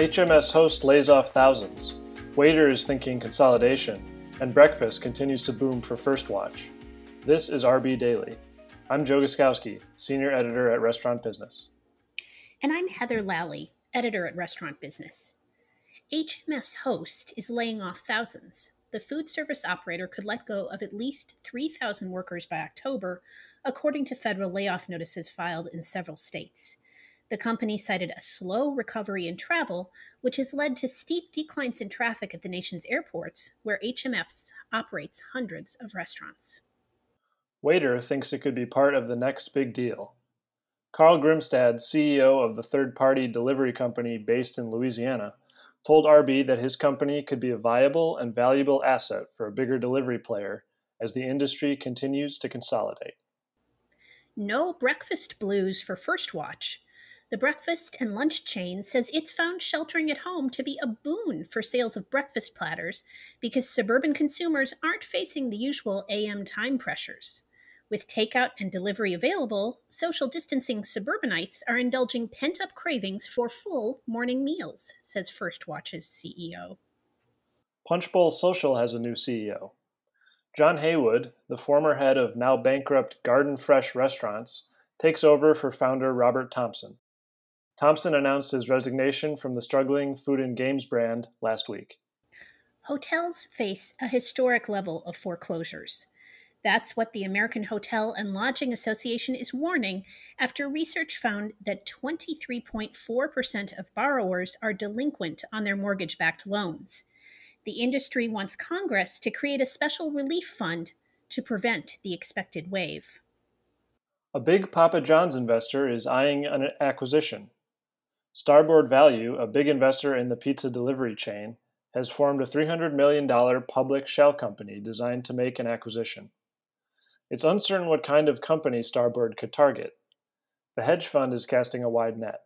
HMS Host lays off thousands. Waitr is thinking consolidation, and breakfast continues to boom for First Watch. This is RB Daily. I'm Joe Guszkowski, Senior Editor at Restaurant Business. And I'm Heather Lalley, Editor at Restaurant Business. HMS Host is laying off thousands. The food service operator could let go of at least 3,000 workers by October, according to federal layoff notices filed in several states. The company cited a slow recovery in travel, which has led to steep declines in traffic at the nation's airports, where HMS operates hundreds of restaurants. Waitr thinks it could be part of the next big deal. Carl Grimstad, CEO of the third party delivery company based in Louisiana, told RB that his company could be a viable and valuable asset for a bigger delivery player as the industry continues to consolidate. No breakfast blues for First Watch. The breakfast and lunch chain says it's found sheltering at home to be a boon for sales of breakfast platters because suburban consumers aren't facing the usual AM time pressures. With takeout and delivery available, social distancing suburbanites are indulging pent up cravings for full morning meals, says First Watch's CEO. Punchbowl Social has a new CEO. John Haywood, the former head of now bankrupt Garden Fresh Restaurants, takes over for founder Robert Thompson. Thompson announced his resignation from the struggling food and games brand last week. Hotels face a historic level of foreclosures. That's what the American Hotel and Lodging Association is warning after research found that 23.4% of borrowers are delinquent on their mortgage backed loans. The industry wants Congress to create a special relief fund to prevent the expected wave. A big Papa John's investor is eyeing an acquisition. Starboard Value, a big investor in the pizza delivery chain, has formed a $300 million public shell company designed to make an acquisition. It's uncertain what kind of company Starboard could target. The hedge fund is casting a wide net.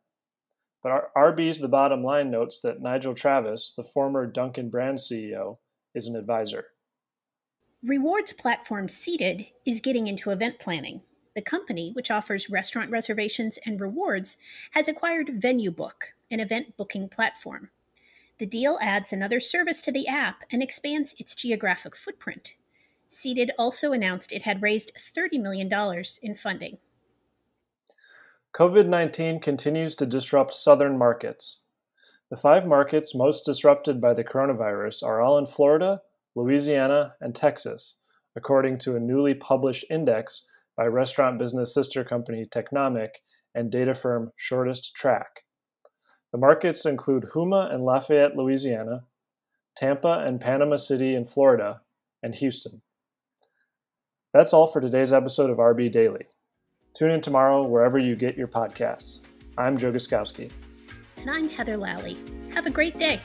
But RB's The Bottom Line notes that Nigel Travis, the former Dunkin' Brands CEO, is an advisor. Rewards platform Seated is getting into event planning. The company, which offers restaurant reservations and rewards, has acquired VenueBook, an event booking platform. The deal adds another service to the app and expands its geographic footprint. Seated also announced it had raised $30 million in funding. COVID 19 continues to disrupt southern markets. The five markets most disrupted by the coronavirus are all in Florida, Louisiana, and Texas, according to a newly published index by restaurant business sister company Technomic and data firm Shortest Track. The markets include Houma and Lafayette, Louisiana, Tampa and Panama City in Florida, and Houston. That's all for today's episode of RB Daily. Tune in tomorrow wherever you get your podcasts. I'm Joe Guszkowski. And I'm Heather Lalley. Have a great day.